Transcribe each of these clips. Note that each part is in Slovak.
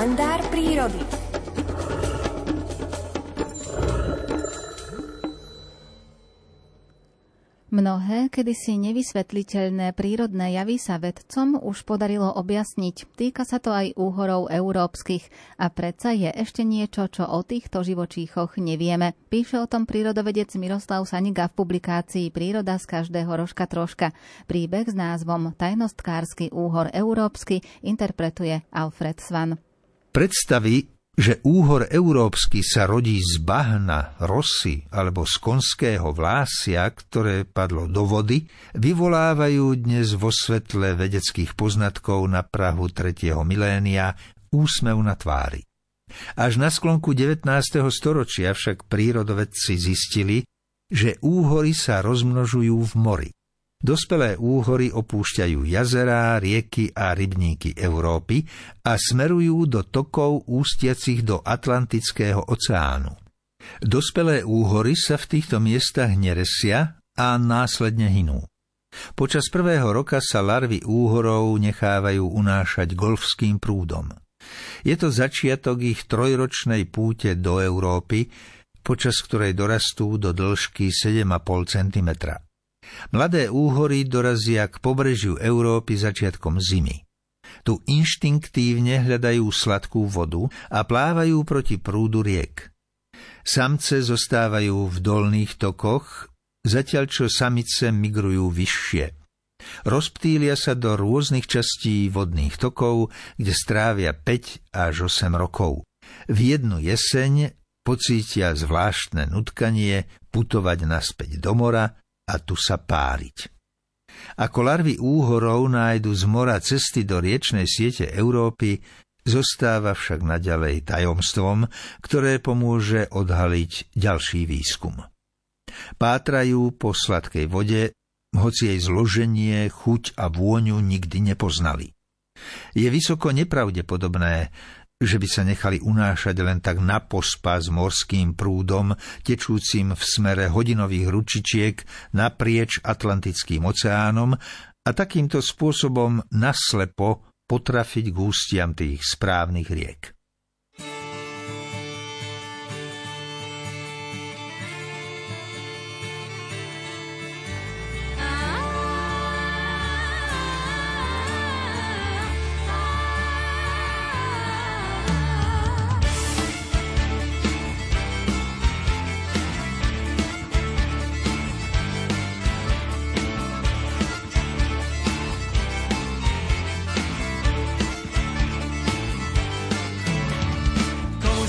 kalendár prírody. Mnohé, kedysi nevysvetliteľné prírodné javy sa vedcom už podarilo objasniť. Týka sa to aj úhorov európskych. A predsa je ešte niečo, čo o týchto živočíchoch nevieme. Píše o tom prírodovedec Miroslav Saniga v publikácii Príroda z každého rožka troška. Príbeh s názvom Tajnostkársky úhor európsky interpretuje Alfred Svan. Predstavy že úhor európsky sa rodí z bahna, rosy alebo z konského vlásia, ktoré padlo do vody, vyvolávajú dnes vo svetle vedeckých poznatkov na Prahu 3. milénia úsmev na tvári. Až na sklonku 19. storočia však prírodovedci zistili, že úhory sa rozmnožujú v mori. Dospelé úhory opúšťajú jazerá, rieky a rybníky Európy a smerujú do tokov ústiacich do Atlantického oceánu. Dospelé úhory sa v týchto miestach neresia a následne hinú. Počas prvého roka sa larvy úhorov nechávajú unášať golfským prúdom. Je to začiatok ich trojročnej púte do Európy, počas ktorej dorastú do dĺžky 7,5 cm. Mladé úhory dorazia k pobrežiu Európy začiatkom zimy. Tu inštinktívne hľadajú sladkú vodu a plávajú proti prúdu riek. Samce zostávajú v dolných tokoch, zatiaľ čo samice migrujú vyššie. Rozptýlia sa do rôznych častí vodných tokov, kde strávia 5 až 8 rokov. V jednu jeseň pocítia zvláštne nutkanie putovať naspäť do mora a tu sa páriť. Ako larvy úhorov nájdu z mora cesty do riečnej siete Európy, zostáva však naďalej tajomstvom, ktoré pomôže odhaliť ďalší výskum. Pátrajú po sladkej vode, hoci jej zloženie, chuť a vôňu nikdy nepoznali. Je vysoko nepravdepodobné, že by sa nechali unášať len tak na pospa s morským prúdom, tečúcim v smere hodinových ručičiek naprieč Atlantickým oceánom a takýmto spôsobom naslepo potrafiť k ústiam tých správnych riek.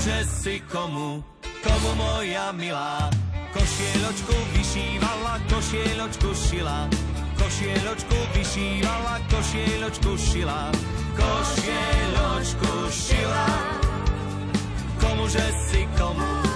Že si komu, komu moja milá. Košieločku vyšívala, košieločku šila. Košieločku vyšívala, košieločku šila. Košieločku šila. Komuže si komu, komu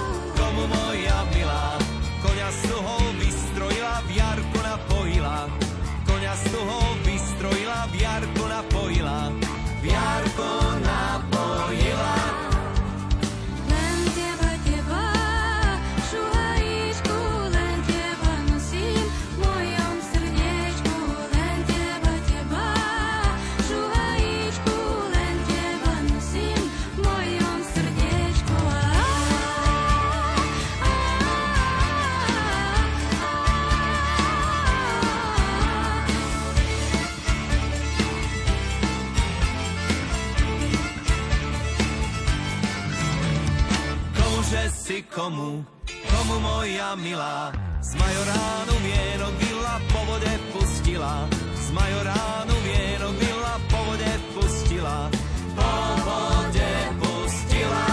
že si komu, komu moja milá. Z majoránu vienok byla po vode pustila, z majoránu vienok byla po vode pustila, po vode pustila.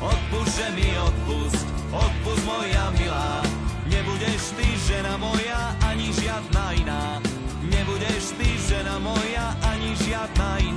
Odpust, mi odpust, odpust moja milá, nebudeš ty žena moja ani žiadna iná. Nebudeš ty žena moja ani žiadna iná.